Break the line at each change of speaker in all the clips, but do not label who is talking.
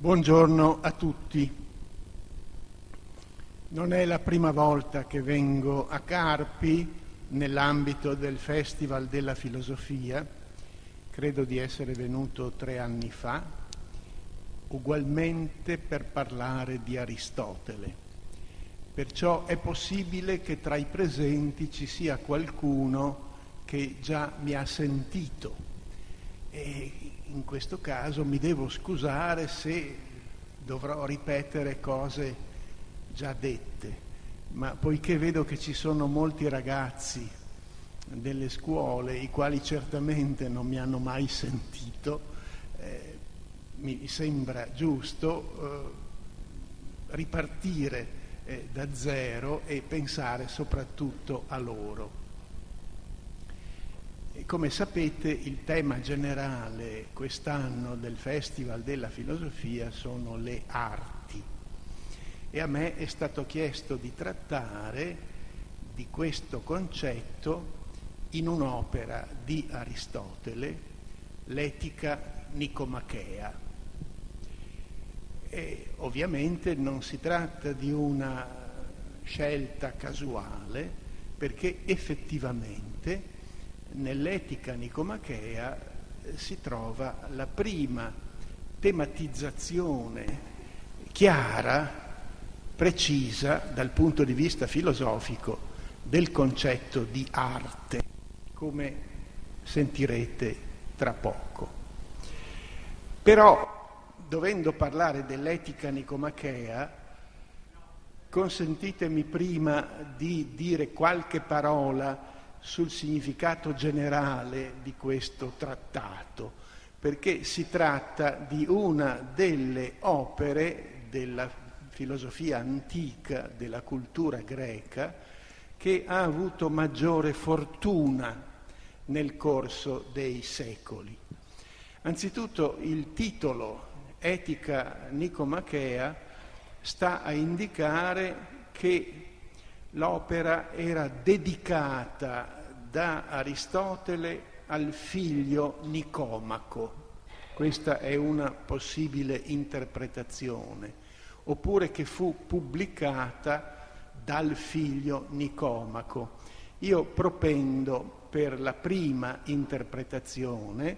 Buongiorno a tutti. Non è la prima volta che vengo a Carpi nell'ambito del Festival della Filosofia, credo di essere venuto tre anni fa, ugualmente per parlare di Aristotele. Perciò è possibile che tra i presenti ci sia qualcuno che già mi ha sentito e in questo caso mi devo scusare se dovrò ripetere cose già dette, ma poiché vedo che ci sono molti ragazzi delle scuole i quali certamente non mi hanno mai sentito, eh, mi sembra giusto eh, ripartire eh, da zero e pensare soprattutto a loro. Come sapete il tema generale quest'anno del Festival della Filosofia sono le arti e a me è stato chiesto di trattare di questo concetto in un'opera di Aristotele, l'Etica Nicomachea. E ovviamente non si tratta di una scelta casuale perché effettivamente nell'etica nicomachea eh, si trova la prima tematizzazione chiara, precisa dal punto di vista filosofico del concetto di arte, come sentirete tra poco. Però, dovendo parlare dell'etica nicomachea, consentitemi prima di dire qualche parola sul significato generale di questo trattato, perché si tratta di una delle opere della filosofia antica, della cultura greca, che ha avuto maggiore fortuna nel corso dei secoli. Anzitutto il titolo Etica Nicomachea sta a indicare che l'opera era dedicata da Aristotele al figlio Nicomaco. Questa è una possibile interpretazione. Oppure che fu pubblicata dal figlio Nicomaco. Io propendo per la prima interpretazione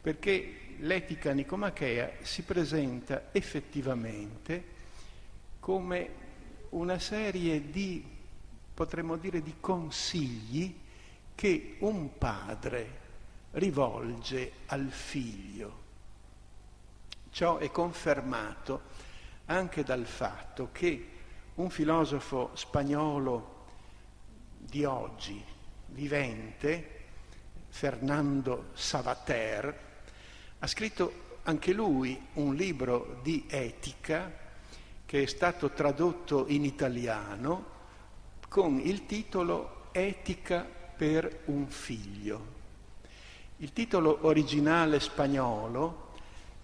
perché l'etica nicomachea si presenta effettivamente come una serie di potremmo dire di consigli che un padre rivolge al figlio. Ciò è confermato anche dal fatto che un filosofo spagnolo di oggi, vivente, Fernando Savater, ha scritto anche lui un libro di etica che è stato tradotto in italiano con il titolo Etica per un figlio. Il titolo originale spagnolo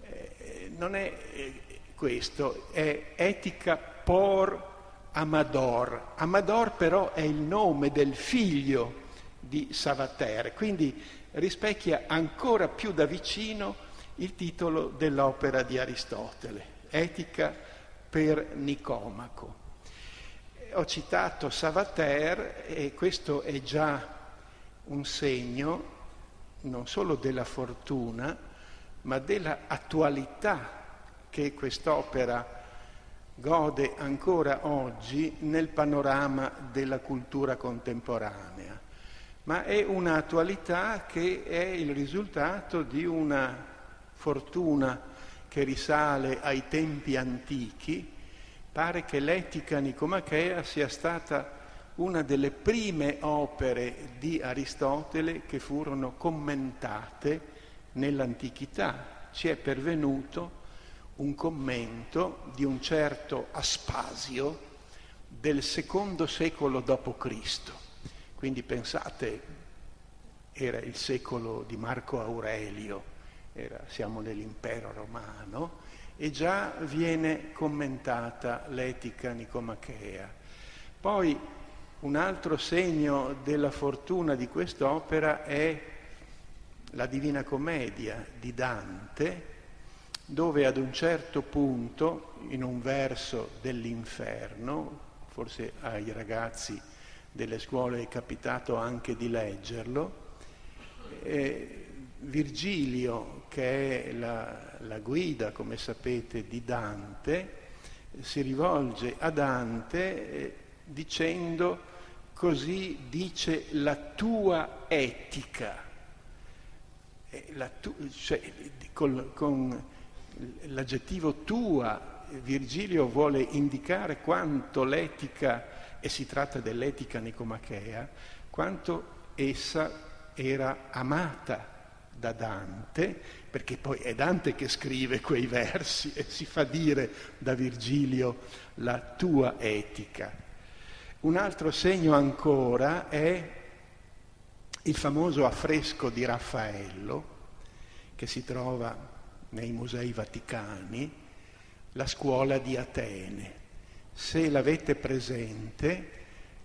eh, non è eh, questo, è Etica por Amador. Amador però è il nome del figlio di Savater, quindi rispecchia ancora più da vicino il titolo dell'opera di Aristotele, Etica per Nicomaco ho citato Savater e questo è già un segno non solo della fortuna, ma della attualità che quest'opera gode ancora oggi nel panorama della cultura contemporanea. Ma è un'attualità che è il risultato di una fortuna che risale ai tempi antichi, pare che l'etica nicomachea sia stata una delle prime opere di Aristotele che furono commentate nell'antichità. Ci è pervenuto un commento di un certo Aspasio del secondo secolo d.C. Quindi pensate, era il secolo di Marco Aurelio, era, siamo nell'impero romano, e già viene commentata l'etica nicomachea. Poi un altro segno della fortuna di quest'opera è la Divina Commedia di Dante, dove ad un certo punto, in un verso dell'inferno, forse ai ragazzi delle scuole è capitato anche di leggerlo, eh, Virgilio, che è la, la guida, come sapete, di Dante, si rivolge a Dante eh, dicendo così dice la tua etica. La tu, cioè, col, con l'aggettivo tua Virgilio vuole indicare quanto l'etica, e si tratta dell'etica nicomachea, quanto essa era amata da Dante, perché poi è Dante che scrive quei versi e si fa dire da Virgilio la tua etica. Un altro segno ancora è il famoso affresco di Raffaello che si trova nei musei vaticani, la scuola di Atene. Se l'avete presente,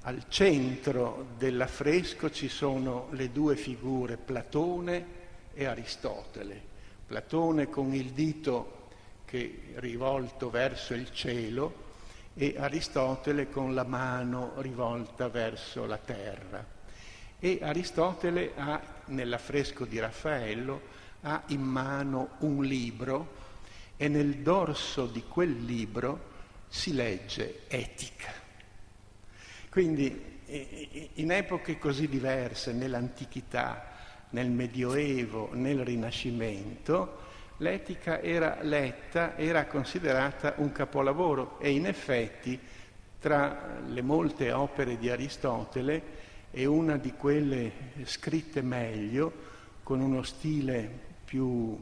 al centro dell'affresco ci sono le due figure, Platone e Aristotele. Platone con il dito che rivolto verso il cielo e Aristotele con la mano rivolta verso la terra. E Aristotele ha, nell'affresco di Raffaello, ha in mano un libro e nel dorso di quel libro si legge etica. Quindi in epoche così diverse, nell'antichità, nel Medioevo, nel Rinascimento, l'etica era letta, era considerata un capolavoro e in effetti tra le molte opere di Aristotele è una di quelle scritte meglio, con uno stile più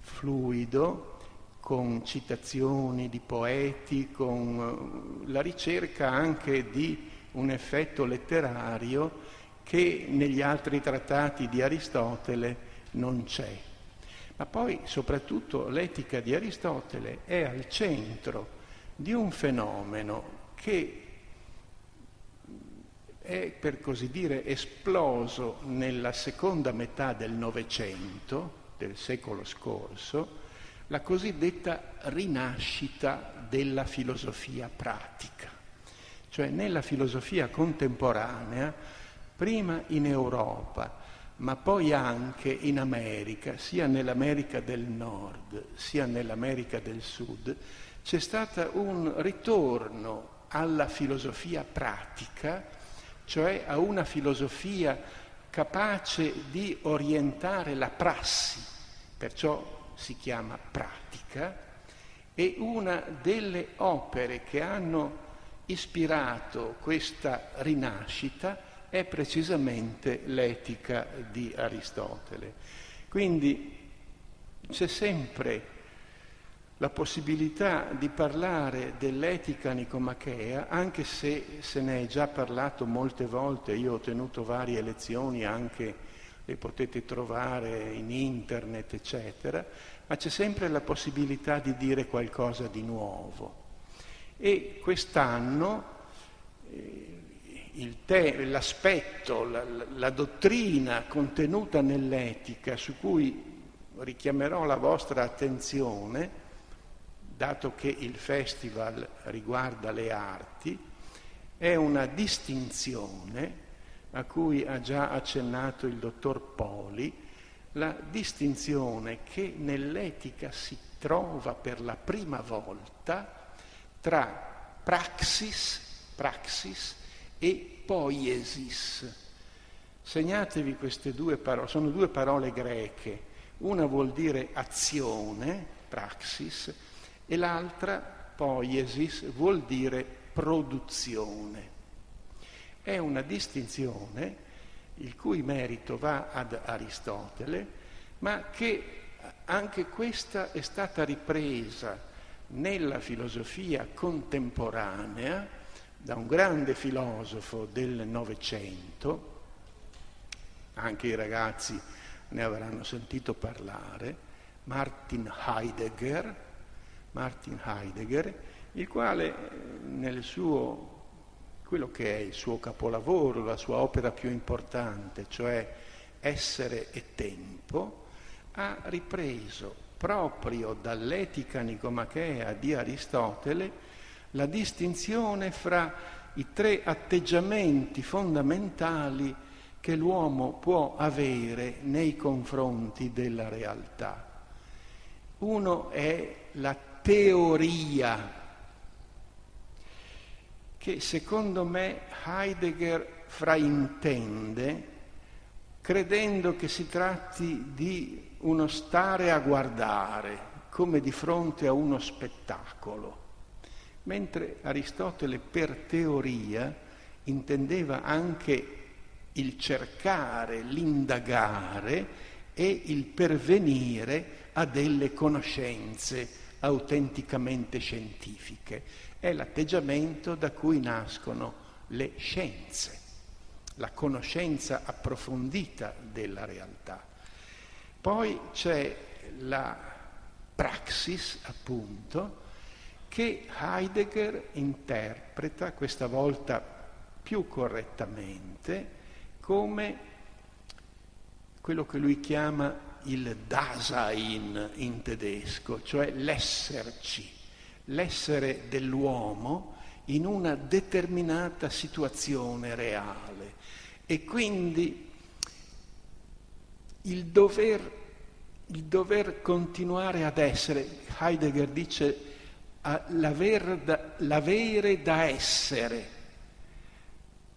fluido, con citazioni di poeti, con eh, la ricerca anche di un effetto letterario che negli altri trattati di Aristotele non c'è. Ma poi soprattutto l'etica di Aristotele è al centro di un fenomeno che è per così dire esploso nella seconda metà del Novecento, del secolo scorso, la cosiddetta rinascita della filosofia pratica. Cioè nella filosofia contemporanea, prima in Europa, ma poi anche in America, sia nell'America del Nord sia nell'America del Sud, c'è stato un ritorno alla filosofia pratica, cioè a una filosofia capace di orientare la prassi, perciò si chiama pratica, e una delle opere che hanno ispirato questa rinascita è precisamente l'etica di Aristotele. Quindi c'è sempre la possibilità di parlare dell'etica nicomachea, anche se se ne è già parlato molte volte, io ho tenuto varie lezioni anche le potete trovare in internet, eccetera, ma c'è sempre la possibilità di dire qualcosa di nuovo. E quest'anno eh, te- l'aspetto, la, la dottrina contenuta nell'etica su cui richiamerò la vostra attenzione, dato che il festival riguarda le arti, è una distinzione a cui ha già accennato il dottor Poli, la distinzione che nell'etica si trova per la prima volta tra praxis, praxis e poiesis. Segnatevi queste due parole, sono due parole greche, una vuol dire azione, praxis, e l'altra, poiesis, vuol dire produzione. È una distinzione il cui merito va ad Aristotele, ma che anche questa è stata ripresa nella filosofia contemporanea da un grande filosofo del Novecento, anche i ragazzi ne avranno sentito parlare, Martin Heidegger, Martin Heidegger, il quale nel suo quello che è il suo capolavoro, la sua opera più importante, cioè Essere e Tempo, ha ripreso proprio dall'etica nicomachea di Aristotele la distinzione fra i tre atteggiamenti fondamentali che l'uomo può avere nei confronti della realtà. Uno è la teoria, che secondo me Heidegger fraintende credendo che si tratti di uno stare a guardare, come di fronte a uno spettacolo, mentre Aristotele per teoria intendeva anche il cercare, l'indagare e il pervenire a delle conoscenze autenticamente scientifiche. È l'atteggiamento da cui nascono le scienze, la conoscenza approfondita della realtà. Poi c'è la praxis, appunto, che Heidegger interpreta, questa volta più correttamente, come quello che lui chiama il Dasein in tedesco, cioè l'esserci, l'essere dell'uomo in una determinata situazione reale. E quindi il dover, il dover continuare ad essere, Heidegger dice, l'avere da, essere,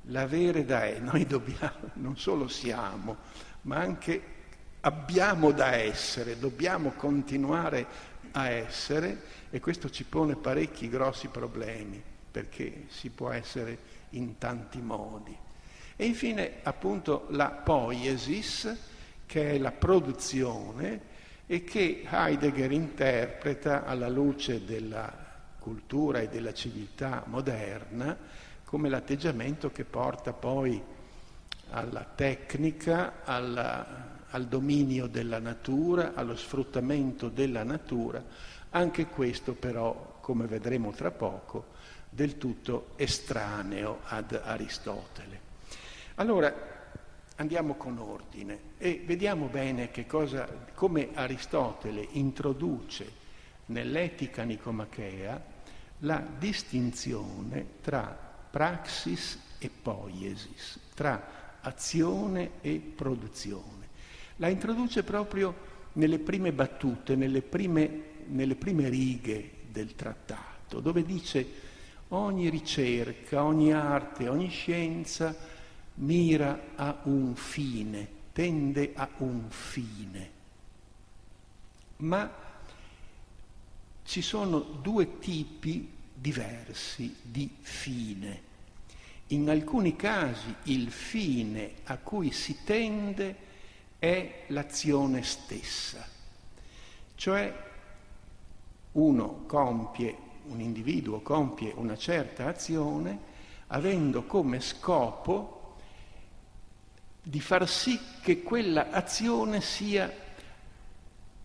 l'avere da essere, noi dobbiamo, non solo siamo, ma anche abbiamo da essere, dobbiamo continuare a essere e questo ci pone parecchi grossi problemi perché si può essere in tanti modi. E infine appunto la poiesis, che è la produzione e che Heidegger interpreta alla luce della cultura e della civiltà moderna come l'atteggiamento che porta poi alla tecnica, alla, al dominio della natura, allo sfruttamento della natura, anche questo però, come vedremo tra poco, del tutto estraneo ad Aristotele. Allora andiamo con ordine e vediamo bene cosa, come Aristotele introduce nell'etica nicomachea la distinzione tra praxis e poiesis, tra azione e produzione. La introduce proprio nelle prime battute, nelle prime, nelle prime righe del trattato, dove dice Ogni ricerca, ogni arte, ogni scienza mira a un fine, tende a un fine. Ma ci sono due tipi diversi di fine. In alcuni casi il fine a cui si tende è l'azione stessa, cioè uno compie un individuo compie una certa azione avendo come scopo di far sì che quella azione sia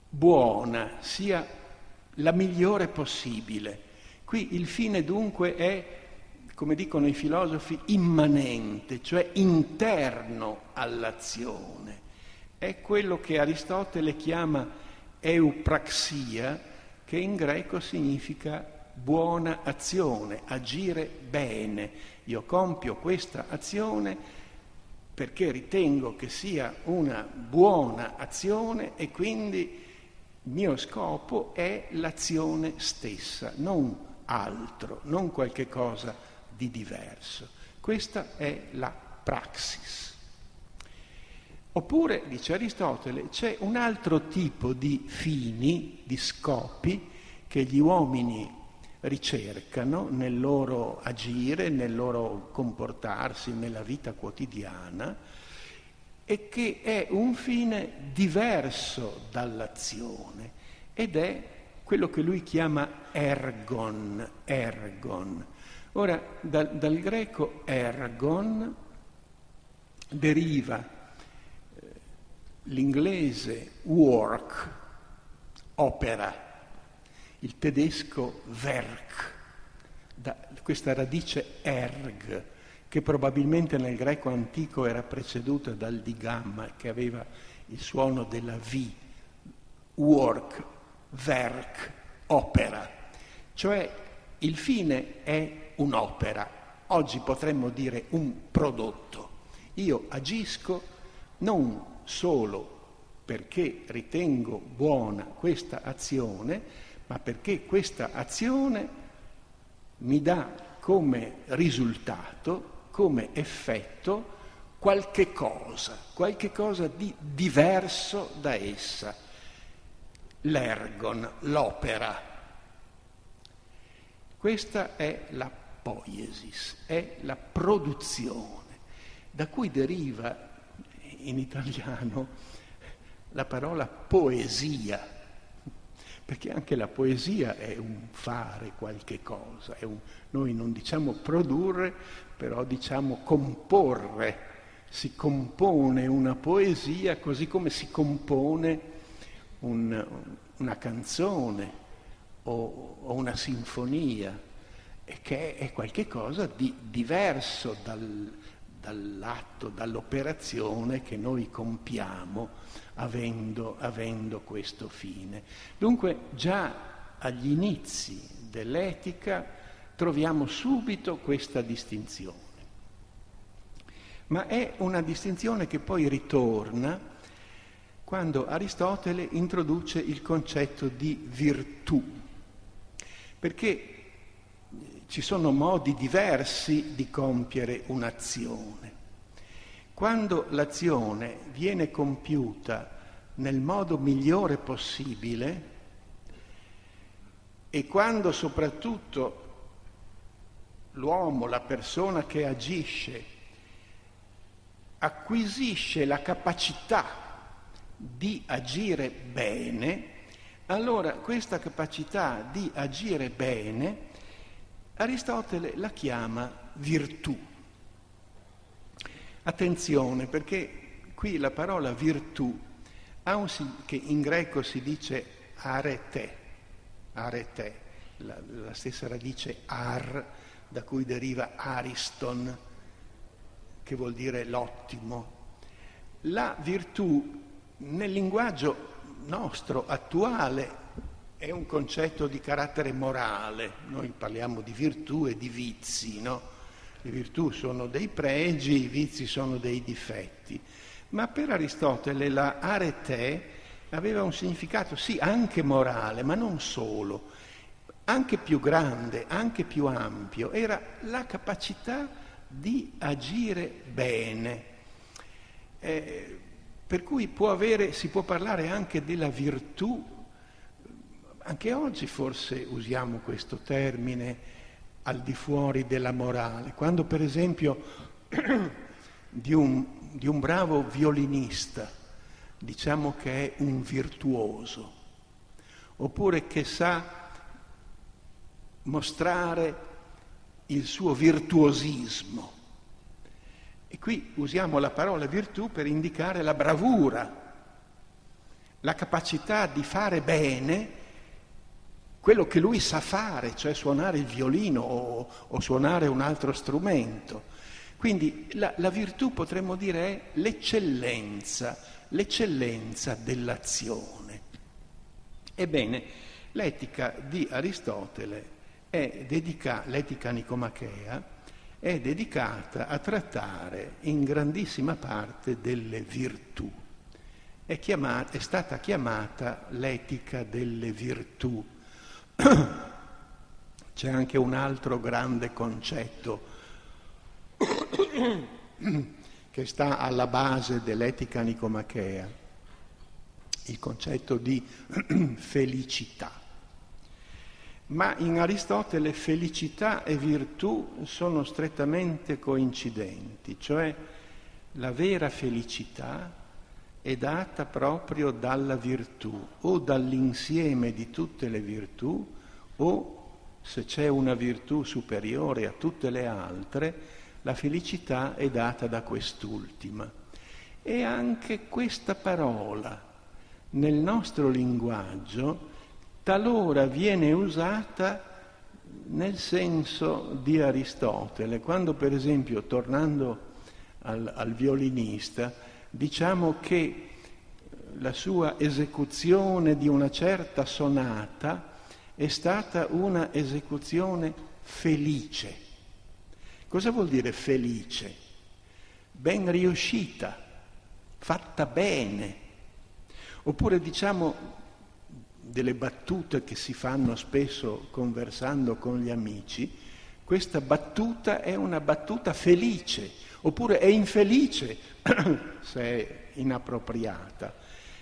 buona, sia la migliore possibile. Qui il fine dunque è, come dicono i filosofi, immanente, cioè interno all'azione. È quello che Aristotele chiama eupraxia, che in greco significa buona azione, agire bene. Io compio questa azione perché ritengo che sia una buona azione e quindi il mio scopo è l'azione stessa, non altro, non qualche cosa di diverso. Questa è la praxis. Oppure, dice Aristotele, c'è un altro tipo di fini, di scopi che gli uomini ricercano nel loro agire, nel loro comportarsi, nella vita quotidiana e che è un fine diverso dall'azione ed è quello che lui chiama ergon, ergon. Ora, da, dal greco ergon deriva eh, l'inglese work, opera, il tedesco Werk, da questa radice erg, che probabilmente nel greco antico era preceduta dal di gamma, che aveva il suono della V, work, werk, opera, cioè il fine è un'opera, oggi potremmo dire un prodotto. Io agisco non solo perché ritengo buona questa azione, ma perché questa azione mi dà come risultato, come effetto, qualche cosa, qualche cosa di diverso da essa. L'ergon, l'opera. Questa è la poiesis, è la produzione, da cui deriva in italiano la parola poesia, perché anche la poesia è un fare qualche cosa, un, noi non diciamo produrre, però diciamo comporre, si compone una poesia così come si compone un, una canzone o, o, una sinfonia, che è qualche cosa di diverso dal, dall'atto, dall'operazione che noi compiamo avendo, avendo questo fine. Dunque già agli inizi dell'etica troviamo subito questa distinzione. Ma è una distinzione che poi ritorna quando Aristotele introduce il concetto di virtù, perché ci sono modi diversi di compiere un'azione. Quando l'azione viene compiuta nel modo migliore possibile e quando soprattutto l'uomo, la persona che agisce, acquisisce la capacità di agire bene, allora questa capacità di agire bene Aristotele la chiama virtù. Attenzione perché qui la parola virtù ha un, che in greco si dice arete, arete, la, la stessa radice ar da cui deriva ariston, che vuol dire l'ottimo. La virtù nel linguaggio nostro attuale è un concetto di carattere morale, noi parliamo di virtù e di vizi, no? Le virtù sono dei pregi, i vizi sono dei difetti. Ma per Aristotele la arete aveva un significato, sì, anche morale, ma non solo, anche più grande, anche più ampio, era la capacità di agire bene. Eh, per cui può avere, si può parlare anche della virtù anche oggi forse usiamo questo termine al di fuori della morale. Quando per esempio di un, di un bravo violinista diciamo che è un virtuoso, oppure che sa mostrare il suo virtuosismo. E qui usiamo la parola virtù per indicare la bravura, la capacità di fare bene quello che lui sa fare, cioè suonare il violino o, o suonare un altro strumento. Quindi la, la virtù potremmo dire è l'eccellenza, l'eccellenza dell'azione. Ebbene, l'etica di Aristotele è dedicata, l'etica nicomachea, è dedicata a trattare in grandissima parte delle virtù. È, chiamata, è stata chiamata l'etica delle virtù c'è anche un altro grande concetto che sta alla base dell'etica nicomachea, il concetto di felicità. Ma in Aristotele felicità e virtù sono strettamente coincidenti, cioè la vera felicità è data proprio dalla virtù o dall'insieme di tutte le virtù o se c'è una virtù superiore a tutte le altre, la felicità è data da quest'ultima. E anche questa parola nel nostro linguaggio talora viene usata nel senso di Aristotele, quando per esempio, tornando al, al violinista, diciamo che la sua esecuzione di una certa sonata è stata una esecuzione felice. Cosa vuol dire felice? Ben riuscita, fatta bene. Oppure diciamo delle battute che si fanno spesso conversando con gli amici, questa battuta è una battuta felice, oppure è infelice se è inappropriata.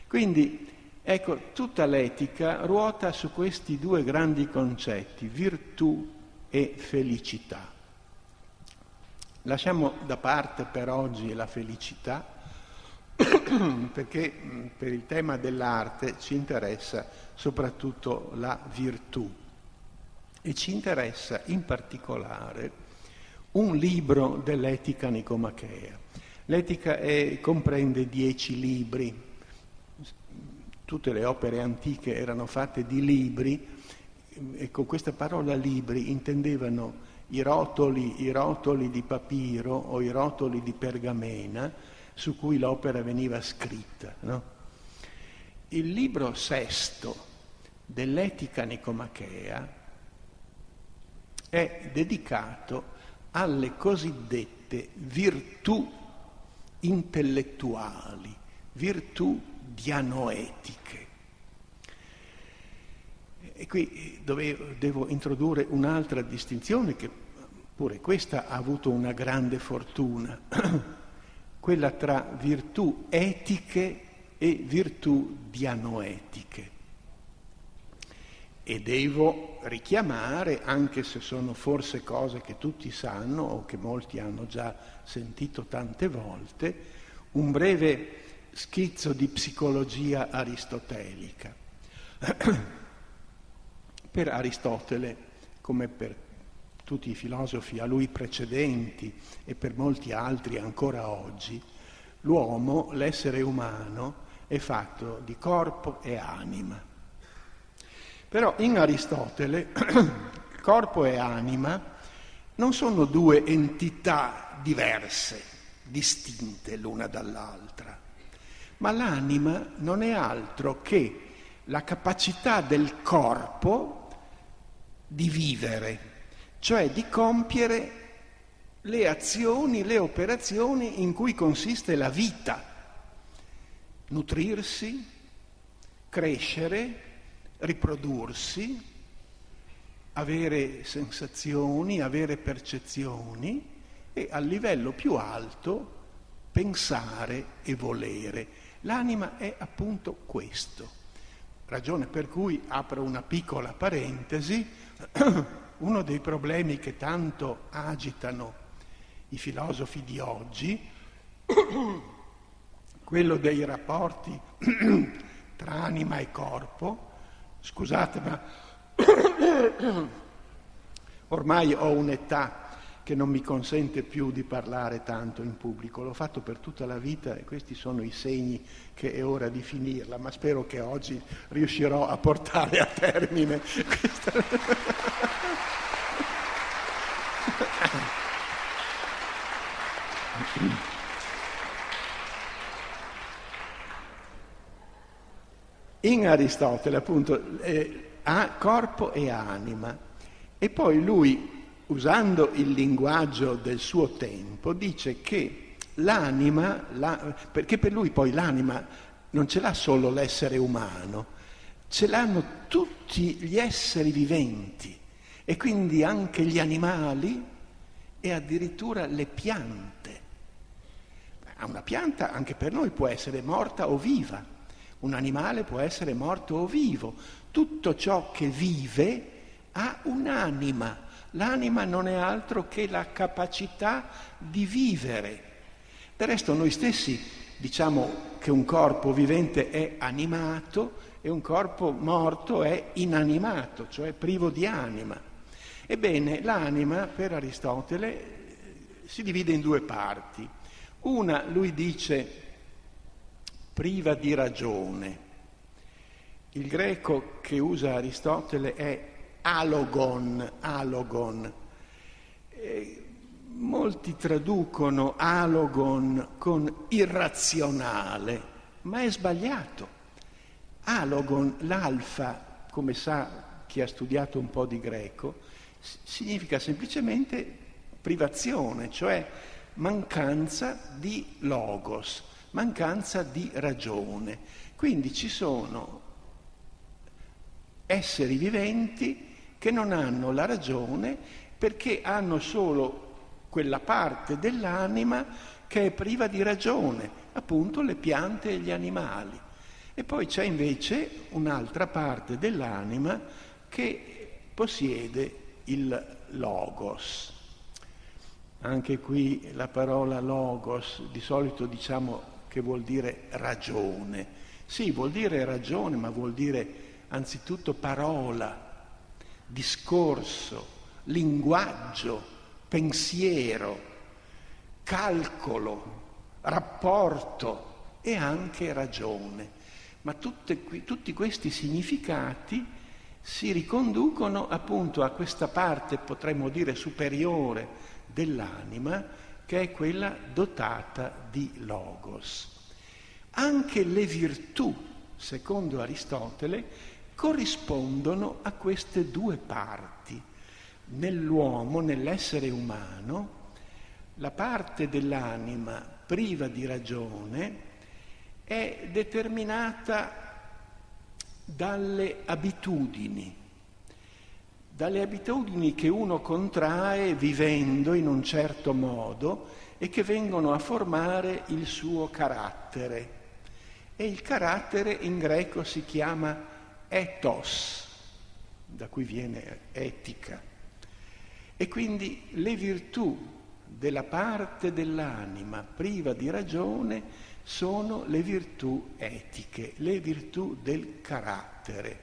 Quindi ecco, tutta l'etica ruota su questi due grandi concetti, virtù e felicità. Lasciamo da parte per oggi la felicità, perché per il tema dell'arte ci interessa soprattutto la virtù e ci interessa in particolare un libro dell'etica nicomachea. L'etica è, comprende dieci libri, tutte le opere antiche erano fatte di libri e con questa parola libri intendevano i rotoli, i rotoli di papiro o i rotoli di pergamena su cui l'opera veniva scritta. No? Il libro sesto dell'etica nicomachea è dedicato alle cosiddette virtù intellettuali, virtù dianoetiche. E qui dove, devo introdurre un'altra distinzione che pure questa ha avuto una grande fortuna, quella tra virtù etiche e virtù dianoetiche. E devo richiamare, anche se sono forse cose che tutti sanno o che molti hanno già sentito tante volte, un breve schizzo di psicologia aristotelica. per Aristotele, come per tutti i filosofi a lui precedenti e per molti altri ancora oggi, l'uomo, l'essere umano, è fatto di corpo e anima. Però in Aristotele corpo e anima non sono due entità diverse, distinte l'una dall'altra, ma l'anima non è altro che la capacità del corpo di vivere, cioè di compiere le azioni, le operazioni in cui consiste la vita, nutrirsi, crescere, riprodursi, avere sensazioni, avere percezioni e a livello più alto pensare e volere. L'anima è appunto questo, ragione per cui apro una piccola parentesi, uno dei problemi che tanto agitano i filosofi di oggi, quello dei rapporti tra anima e corpo, Scusate, ma ormai ho un'età che non mi consente più di parlare tanto in pubblico. L'ho fatto per tutta la vita e questi sono i segni che è ora di finirla, ma spero che oggi riuscirò a portare a termine questa... in Aristotele appunto eh, ha corpo e anima. E poi lui, usando il linguaggio del suo tempo, dice che l'anima, la, perché per lui poi l'anima non ce l'ha solo l'essere umano, ce l'hanno tutti gli esseri viventi. E quindi anche gli animali e addirittura le piante. Una pianta anche per noi può essere morta o viva un animale può essere morto o vivo. Tutto ciò che vive ha un'anima. L'anima non è altro che la capacità di vivere. Del resto noi stessi diciamo che un corpo vivente è animato e un corpo morto è inanimato, cioè privo di anima. Ebbene, l'anima per Aristotele si divide in due parti. Una, lui dice, priva di ragione. Il greco che usa Aristotele è alogon, alogon. E molti traducono alogon con irrazionale, ma è sbagliato. Alogon, l'alfa, come sa chi ha studiato un po' di greco, significa semplicemente privazione, cioè mancanza di logos, mancanza di ragione. Quindi ci sono esseri viventi che non hanno la ragione perché hanno solo quella parte dell'anima che è priva di ragione, appunto le piante e gli animali. E poi c'è invece un'altra parte dell'anima che possiede il logos. Anche qui la parola logos di solito diciamo che vuol dire ragione. Sì, vuol dire ragione, ma vuol dire anzitutto parola, discorso, linguaggio, pensiero, calcolo, rapporto e anche ragione. Ma tutte, tutti questi significati si riconducono appunto a questa parte, potremmo dire, superiore dell'anima, che è quella dotata di logos. Anche le virtù, secondo Aristotele, corrispondono a queste due parti. Nell'uomo, nell'essere umano, la parte dell'anima priva di ragione è determinata dalle abitudini, dalle abitudini che uno contrae vivendo in un certo modo e che vengono a formare il suo carattere. E il carattere in greco si chiama ethos, da cui viene etica. E quindi le virtù della parte dell'anima priva di ragione sono le virtù etiche, le virtù del carattere.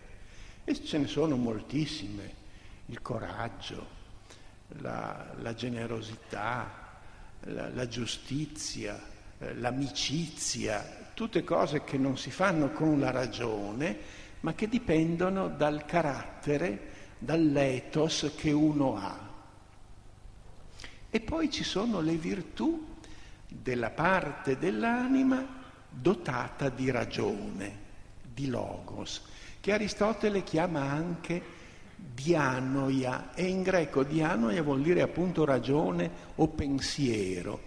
E ce ne sono moltissime, il coraggio, la, la generosità, la, la giustizia, eh, l'amicizia, tutte cose che non si fanno con la ragione, ma che dipendono dal carattere, dall'ethos che uno ha. E poi ci sono le virtù della parte dell'anima dotata di ragione, di logos, che Aristotele chiama anche dianoia, e in greco dianoia vuol dire appunto ragione o pensiero,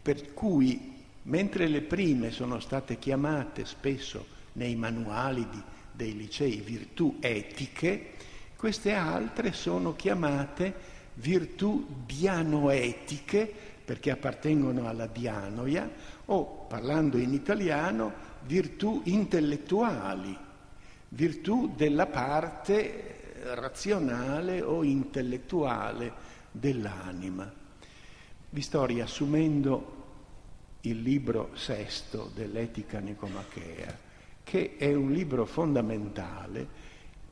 per cui mentre le prime sono state chiamate spesso nei manuali di dei licei virtù etiche, queste altre sono chiamate virtù dianoetiche perché appartengono alla dianoia o, parlando in italiano, virtù intellettuali, virtù della parte razionale o intellettuale dell'anima. Vi sto riassumendo il libro sesto dell'Etica Nicomachea che è un libro fondamentale,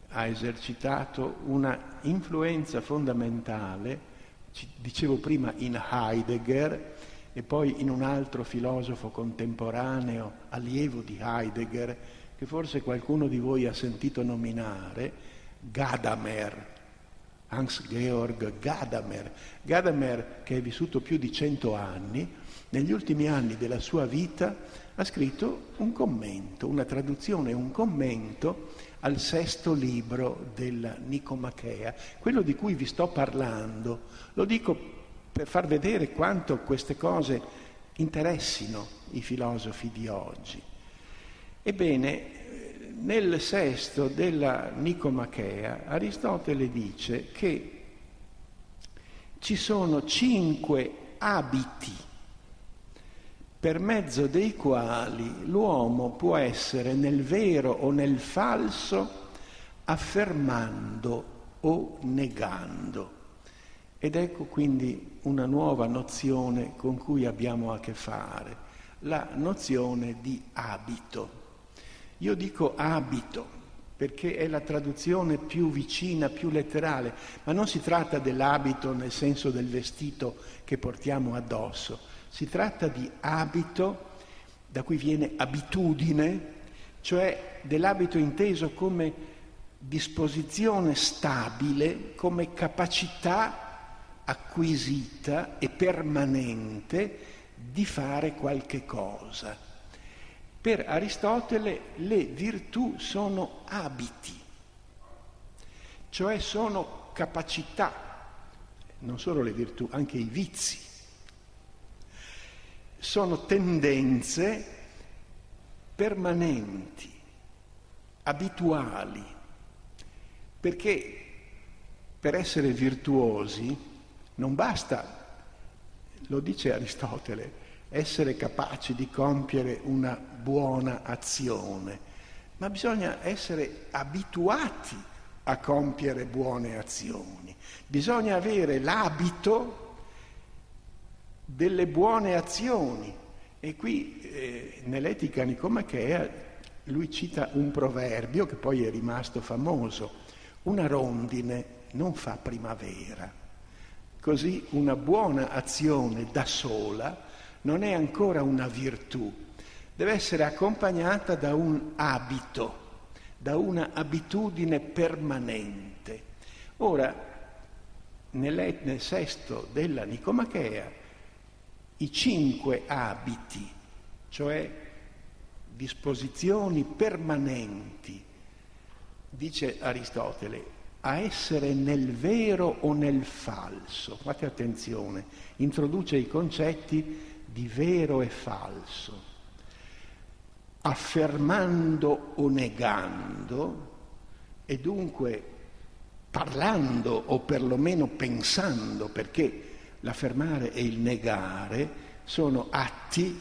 ha esercitato una influenza fondamentale, dicevo prima in Heidegger e poi in un altro filosofo contemporaneo, allievo di Heidegger, che forse qualcuno di voi ha sentito nominare, Gadamer, Hans-Georg Gadamer. Gadamer, che è vissuto più di cento anni, negli ultimi anni della sua vita ha scritto un commento, una traduzione, un commento al sesto libro della Nicomachea, quello di cui vi sto parlando. Lo dico per far vedere quanto queste cose interessino i filosofi di oggi. Ebbene, nel sesto della Nicomachea Aristotele dice che ci sono cinque abiti per mezzo dei quali l'uomo può essere nel vero o nel falso affermando o negando. Ed ecco quindi una nuova nozione con cui abbiamo a che fare, la nozione di abito. Io dico abito perché è la traduzione più vicina, più letterale, ma non si tratta dell'abito nel senso del vestito che portiamo addosso, si tratta di abito, da cui viene abitudine, cioè dell'abito inteso come disposizione stabile, come capacità acquisita e permanente di fare qualche cosa. Per Aristotele le virtù sono abiti, cioè sono capacità, non solo le virtù, anche i vizi. Sono tendenze permanenti, abituali, perché per essere virtuosi non basta, lo dice Aristotele, essere capaci di compiere una buona azione, ma bisogna essere abituati a compiere buone azioni. Bisogna avere l'abito delle buone azioni. E qui eh, nell'Etica Nicomachea lui cita un proverbio che poi è rimasto famoso. Una rondine non fa primavera. Così una buona azione da sola non è ancora una virtù, deve essere accompagnata da un abito, da una abitudine permanente. Ora, nel sesto della Nicomachea, i cinque abiti, cioè disposizioni permanenti, dice Aristotele, a essere nel vero o nel falso. Fate attenzione, introduce i concetti di vero e falso, affermando o negando e dunque parlando o perlomeno pensando, perché l'affermare e il negare sono atti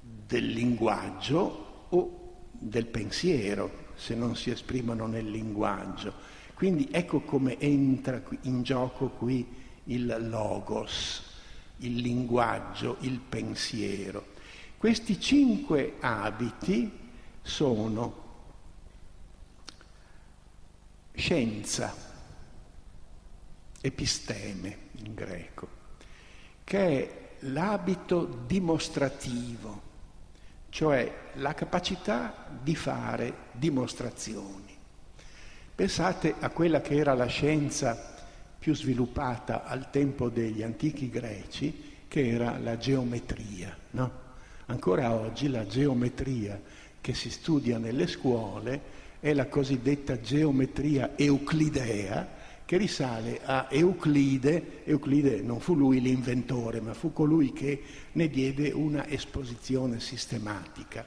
del linguaggio o del pensiero, se non si esprimono nel linguaggio. Quindi ecco come entra in gioco qui il logos il linguaggio, il pensiero. Questi cinque abiti sono scienza, episteme in greco, che è l'abito dimostrativo, cioè la capacità di fare dimostrazioni. Pensate a quella che era la scienza più sviluppata al tempo degli antichi greci, che era la geometria. No? Ancora oggi la geometria che si studia nelle scuole è la cosiddetta geometria euclidea, che risale a Euclide. Euclide non fu lui l'inventore, ma fu colui che ne diede una esposizione sistematica.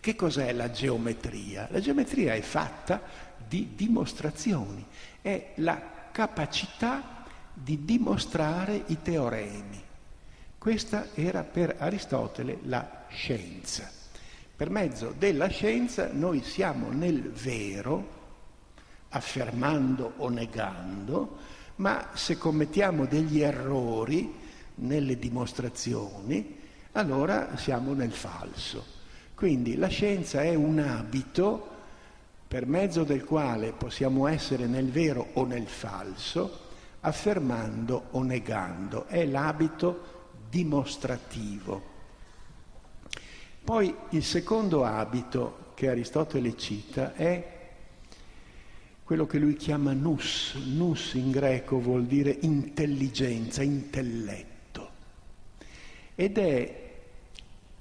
Che cos'è la geometria? La geometria è fatta di dimostrazioni, è la capacità di dimostrare i teoremi. Questa era per Aristotele la scienza. Per mezzo della scienza noi siamo nel vero, affermando o negando, ma se commettiamo degli errori nelle dimostrazioni, allora siamo nel falso. Quindi la scienza è un abito per mezzo del quale possiamo essere nel vero o nel falso, affermando o negando. È l'abito dimostrativo. Poi il secondo abito che Aristotele cita è quello che lui chiama nous. Nous in greco vuol dire intelligenza, intelletto. Ed è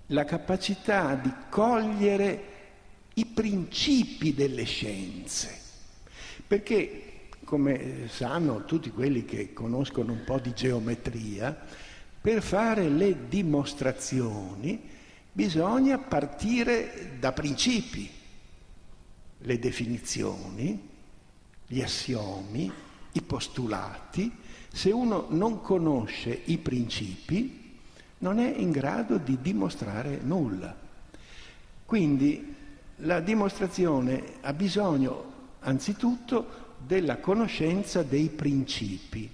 la capacità di cogliere i principi delle scienze. Perché, come sanno tutti quelli che conoscono un po' di geometria, per fare le dimostrazioni bisogna partire da principi, le definizioni, gli assiomi, i postulati. Se uno non conosce i principi, non è in grado di dimostrare nulla. Quindi la dimostrazione ha bisogno anzitutto della conoscenza dei principi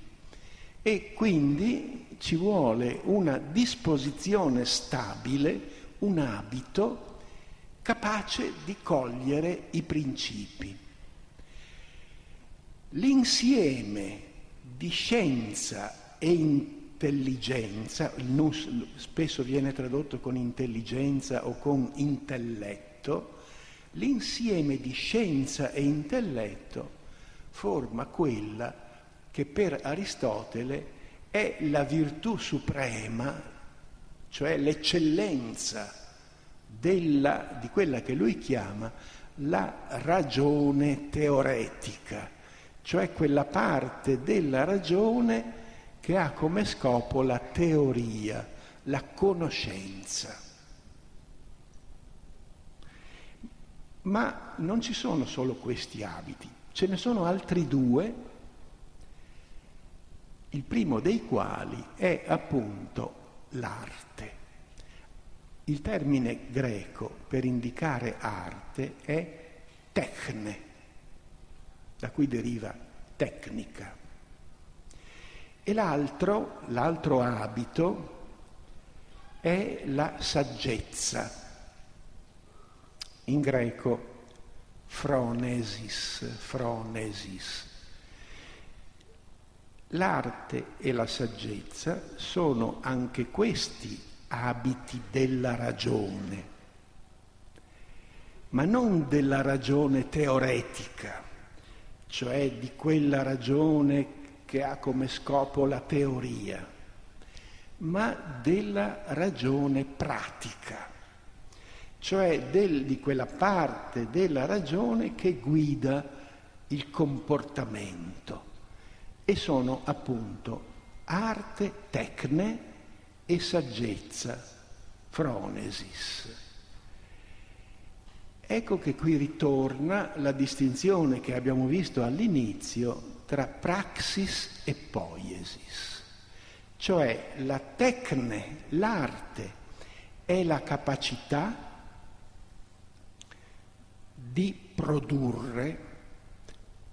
e quindi ci vuole una disposizione stabile, un abito capace di cogliere i principi. L'insieme di scienza e intelligenza, spesso viene tradotto con intelligenza o con intelletto, l'insieme di scienza e intelletto forma quella che per Aristotele è la virtù suprema, cioè l'eccellenza della, di quella che lui chiama la ragione teoretica, cioè quella parte della ragione che ha come scopo la teoria, la conoscenza. Ma non ci sono solo questi abiti, ce ne sono altri due, il primo dei quali è appunto l'arte. Il termine greco per indicare arte è tecne, da cui deriva tecnica. E l'altro, l'altro abito è la saggezza, in greco phronesis, phronesis. L'arte e la saggezza sono anche questi abiti della ragione, ma non della ragione teoretica, cioè di quella ragione che ha come scopo la teoria, ma della ragione pratica, cioè del, di quella parte della ragione che guida il comportamento. E sono appunto arte, tecne e saggezza, fronesis. Ecco che qui ritorna la distinzione che abbiamo visto all'inizio tra praxis e poiesis, cioè la tecne, l'arte, è la capacità di produrre,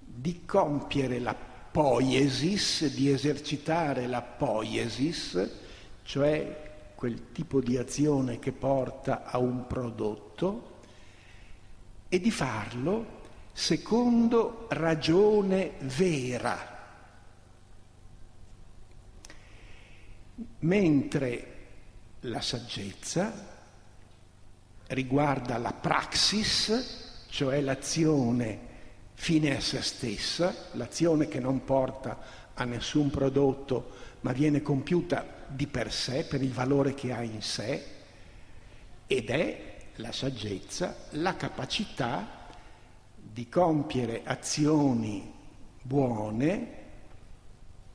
di compiere la poiesis, di esercitare la poiesis, cioè quel tipo di azione che porta a un prodotto, e di farlo secondo ragione vera. Mentre la saggezza riguarda la praxis, cioè l'azione fine a se stessa, l'azione che non porta a nessun prodotto ma viene compiuta di per sé, per il valore che ha in sé, ed è la saggezza, la capacità di compiere azioni buone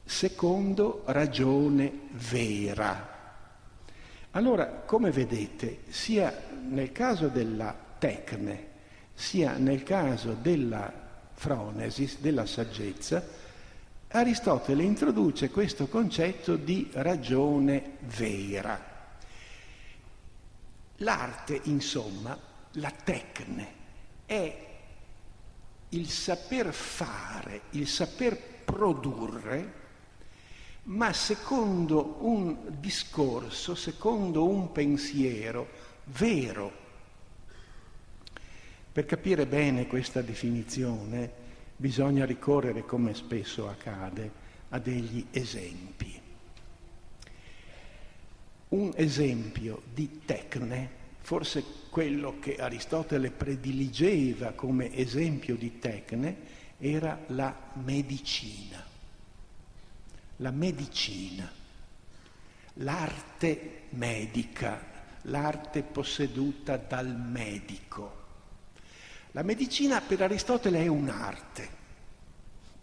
secondo ragione vera. Allora, come vedete, sia nel caso della tecne, sia nel caso della fronesis, della saggezza, Aristotele introduce questo concetto di ragione vera. L'arte, insomma, la tecne, è il saper fare, il saper produrre, ma secondo un discorso, secondo un pensiero vero. Per capire bene questa definizione bisogna ricorrere, come spesso accade, a degli esempi. Un esempio di tecne forse quello che Aristotele prediligeva come esempio di tecne era la medicina. La medicina, l'arte medica, l'arte posseduta dal medico. La medicina per Aristotele è un'arte.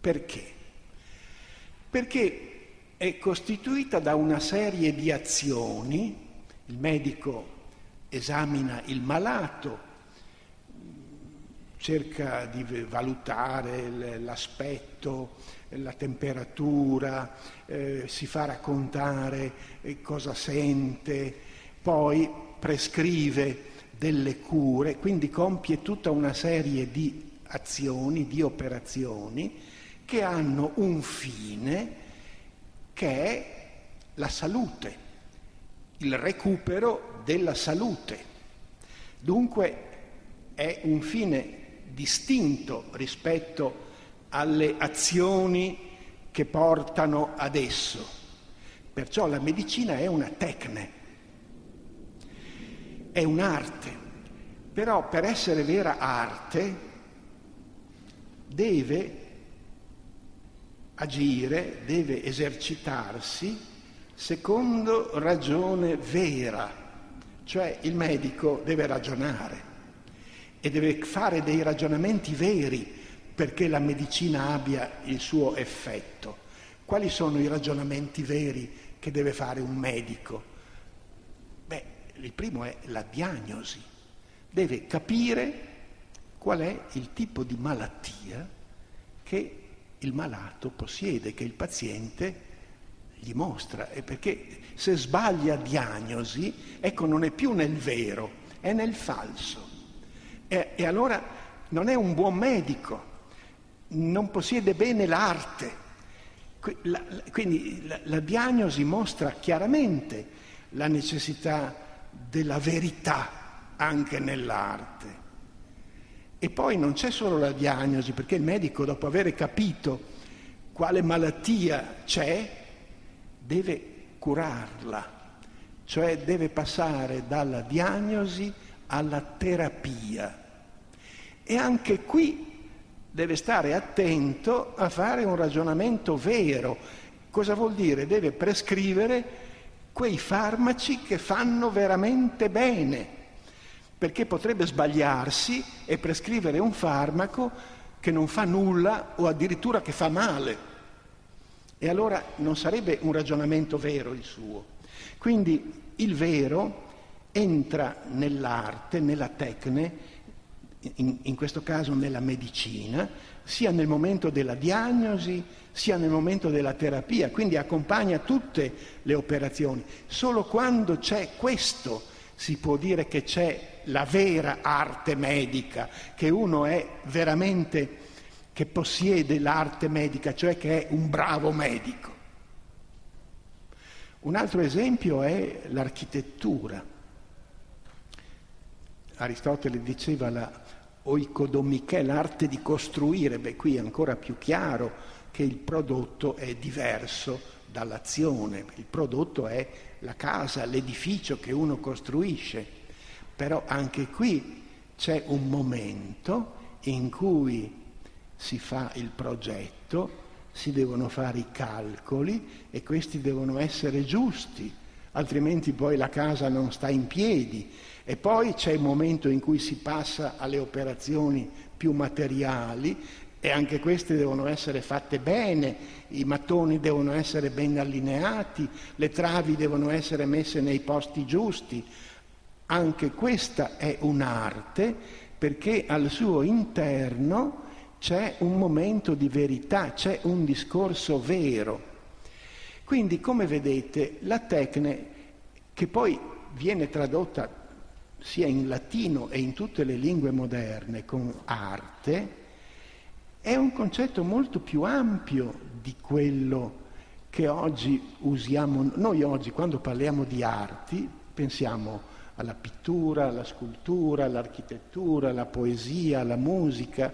Perché? Perché è costituita da una serie di azioni, il medico esamina il malato, cerca di valutare l'aspetto, la temperatura, eh, si fa raccontare eh, cosa sente, poi prescrive delle cure, quindi compie tutta una serie di azioni, di operazioni che hanno un fine che è la salute il recupero della salute. Dunque è un fine distinto rispetto alle azioni che portano ad esso. Perciò la medicina è una tecne, è un'arte, però per essere vera arte deve agire, deve esercitarsi secondo ragione vera, Cioè il medico deve ragionare e deve fare dei ragionamenti veri perché la medicina abbia il suo effetto. Quali sono i ragionamenti veri che deve fare un medico? Il primo è la diagnosi. Deve capire qual è il tipo di malattia che il malato possiede, che il paziente gli mostra. E perché se sbaglia diagnosi, ecco, non è più nel vero, è nel falso. E, e allora non è un buon medico, non possiede bene l'arte. Quindi la, la diagnosi mostra chiaramente la necessità della verità anche nell'arte. E poi non c'è solo la diagnosi, perché il medico, dopo aver capito quale malattia c'è, deve curarla, cioè deve passare dalla diagnosi alla terapia. E anche qui deve stare attento a fare un ragionamento vero. Cosa vuol dire? Deve prescrivere quei farmaci che fanno veramente bene perché potrebbe sbagliarsi e prescrivere un farmaco che non fa nulla o addirittura che fa male. E allora non sarebbe un ragionamento vero il suo. Quindi il vero entra nell'arte, nella tecne, in, in, questo caso nella medicina, sia nel momento della diagnosi, sia nel momento della terapia, quindi accompagna tutte le operazioni. Solo quando c'è questo si può dire che c'è la vera arte medica, che uno è veramente, che possiede l'arte medica, cioè che è un bravo medico. Un altro esempio è l'architettura. Aristotele diceva la oikodomiche, l'arte di costruire, beh qui è ancora più chiaro che il prodotto è diverso dall'azione, il prodotto è la casa, l'edificio che uno costruisce, però anche qui c'è un momento in cui si fa il progetto, si devono fare i calcoli e questi devono essere giusti, altrimenti poi la casa non sta in piedi. E poi c'è il momento in cui si passa alle operazioni più materiali e anche queste devono essere fatte bene, i mattoni devono essere ben allineati, le travi devono essere messe nei posti giusti. Anche questa è un'arte perché al suo interno c'è un momento di verità, c'è un discorso vero. Quindi, come vedete, la tecne, che poi viene tradotta sia in latino e in tutte le lingue moderne con arte, è un concetto molto più ampio di quello che oggi usiamo. Noi oggi quando parliamo di arti pensiamo alla pittura, alla scultura, all'architettura, alla poesia, alla musica.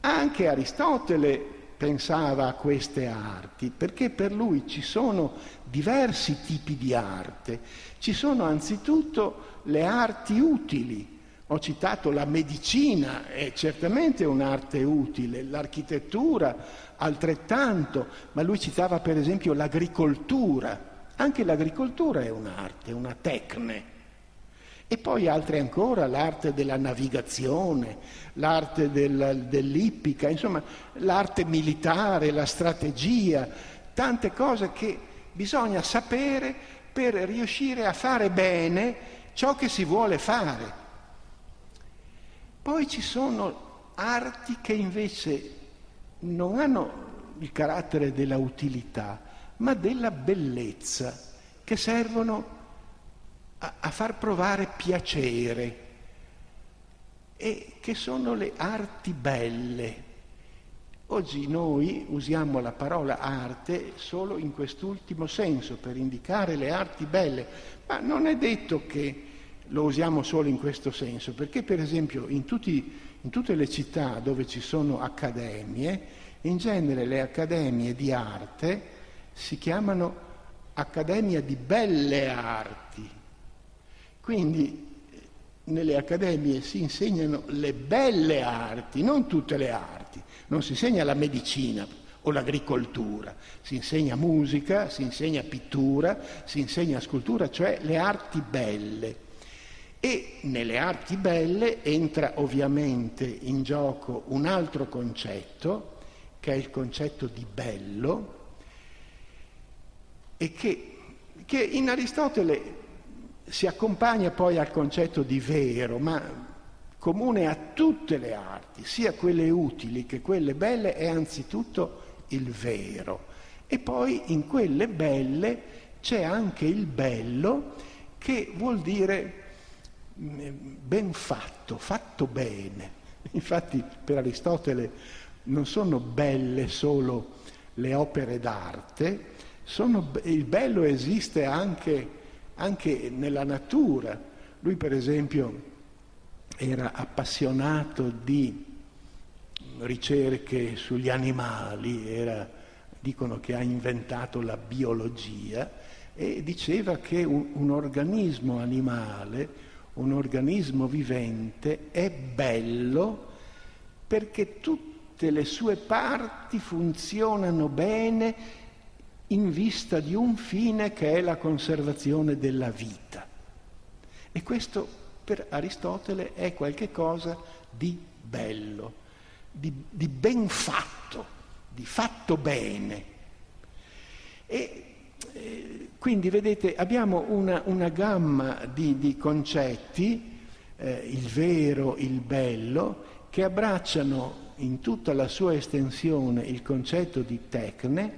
Anche Aristotele pensava a queste arti, perché per lui ci sono diversi tipi di arte. Ci sono anzitutto le arti utili, ho citato la medicina, è certamente un'arte utile, l'architettura altrettanto, ma lui citava per esempio l'agricoltura. Anche l'agricoltura è un'arte, una tecne. E poi altre ancora, l'arte della navigazione, l'arte del, dell'ippica, insomma l'arte militare, la strategia, tante cose che bisogna sapere per riuscire a fare bene ciò che si vuole fare. Poi ci sono arti che invece non hanno il carattere della utilità, ma della bellezza, che servono a, a far provare piacere e che sono le arti belle. Oggi noi usiamo la parola arte solo in quest'ultimo senso, per indicare le arti belle, ma non è detto che lo usiamo solo in questo senso, perché per esempio in, tutti, in tutte le città dove ci sono accademie, in genere le accademie di arte si chiamano accademia di belle arti. Quindi nelle accademie si insegnano le belle arti, non tutte le arti. Non si insegna la medicina o l'agricoltura, si insegna musica, si insegna pittura, si insegna scultura, cioè le arti belle. E nelle arti belle entra ovviamente in gioco un altro concetto, che è il concetto di bello, e che, che in Aristotele si accompagna poi al concetto di vero, ma comune a tutte le arti, sia quelle utili che quelle belle, è anzitutto il vero. E poi in quelle belle c'è anche il bello che vuol dire mm, ben fatto, fatto bene. Infatti per Aristotele non sono belle solo le opere d'arte, sono, il bello esiste anche, anche nella natura. Lui per esempio era appassionato di ricerche sugli animali, era dicono che ha inventato la biologia e diceva che un, un organismo animale, un organismo vivente è bello perché tutte le sue parti funzionano bene in vista di un fine che è la conservazione della vita. E questo per Aristotele è qualcosa di bello, di, di ben fatto di fatto bene. E eh, quindi vedete abbiamo una, una gamma di, di concetti, eh, il vero, il bello, che abbracciano in tutta la sua estensione il concetto di tecne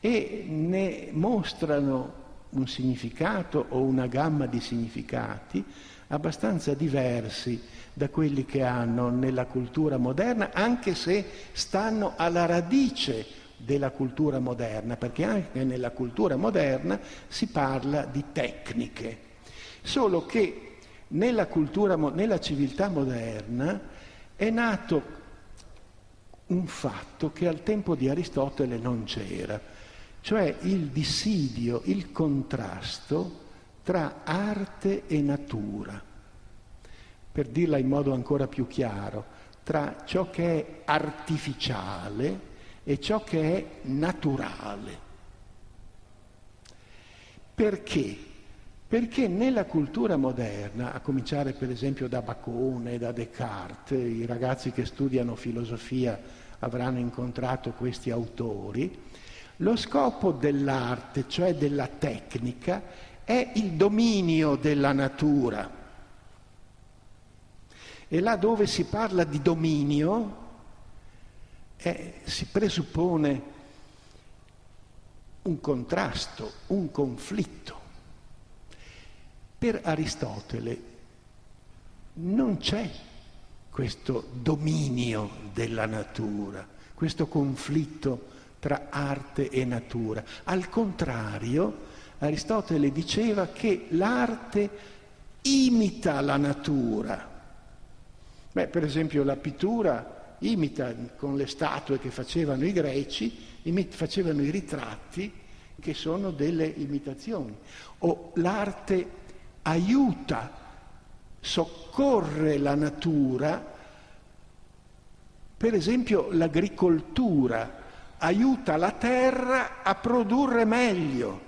e ne mostrano un significato o una gamma di significati abbastanza diversi da quelli che hanno nella cultura moderna, anche se stanno alla radice della cultura moderna, perché anche nella cultura moderna si parla di tecniche. Solo che nella, cultura, nella civiltà moderna è nato un fatto che al tempo di Aristotele non c'era, cioè il dissidio, il contrasto tra arte e natura per dirla in modo ancora più chiaro, tra ciò che è artificiale e ciò che è naturale. Perché? Perché nella cultura moderna, a cominciare per esempio da Bacone, da Descartes, i ragazzi che studiano filosofia avranno incontrato questi autori, lo scopo dell'arte, cioè della tecnica, è il dominio della natura e là dove si parla di dominio eh, si presuppone un contrasto, un conflitto. Per Aristotele non c'è questo dominio della natura, questo conflitto tra arte e natura. Al contrario, Aristotele diceva che l'arte imita la natura. Beh, per esempio la pittura imita con le statue che facevano i greci, facevano i ritratti che sono delle imitazioni. O l'arte aiuta, soccorre la natura, per esempio l'agricoltura aiuta la terra a produrre meglio,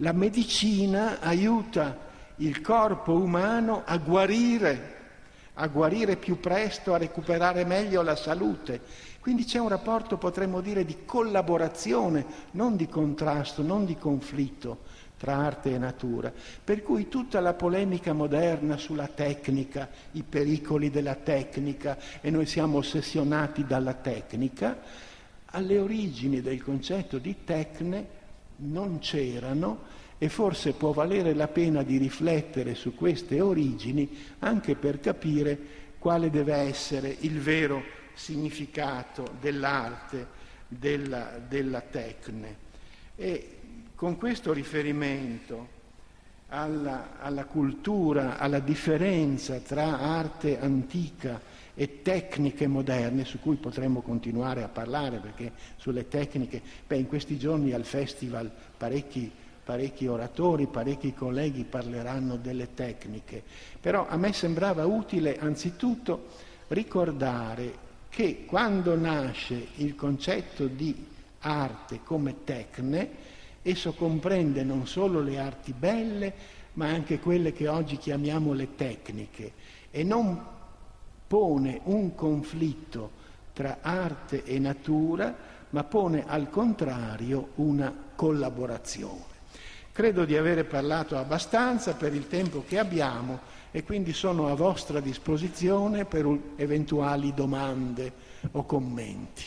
la medicina aiuta il corpo umano a guarire a guarire più presto, a recuperare meglio la salute. Quindi c'è un rapporto, potremmo dire, di collaborazione, non di contrasto, non di conflitto tra arte e natura. Per cui tutta la polemica moderna sulla tecnica, i pericoli della tecnica, e noi siamo ossessionati dalla tecnica, alle origini del concetto di tecne non c'erano e forse può valere la pena di riflettere su queste origini anche per capire quale deve essere il vero significato dell'arte, della, della tecne. E con questo riferimento alla, alla cultura, alla differenza tra arte antica e tecniche moderne, su cui potremmo continuare a parlare, perché sulle tecniche, beh, in questi giorni al festival parecchi parecchi oratori, parecchi colleghi parleranno delle tecniche, però a me sembrava utile anzitutto ricordare che quando nasce il concetto di arte come tecne, esso comprende non solo le arti belle, ma anche quelle che oggi chiamiamo le tecniche, e non pone un conflitto tra arte e natura, ma pone al contrario una collaborazione. Credo di avere parlato abbastanza per il tempo che abbiamo e quindi sono a vostra disposizione per eventuali domande o commenti.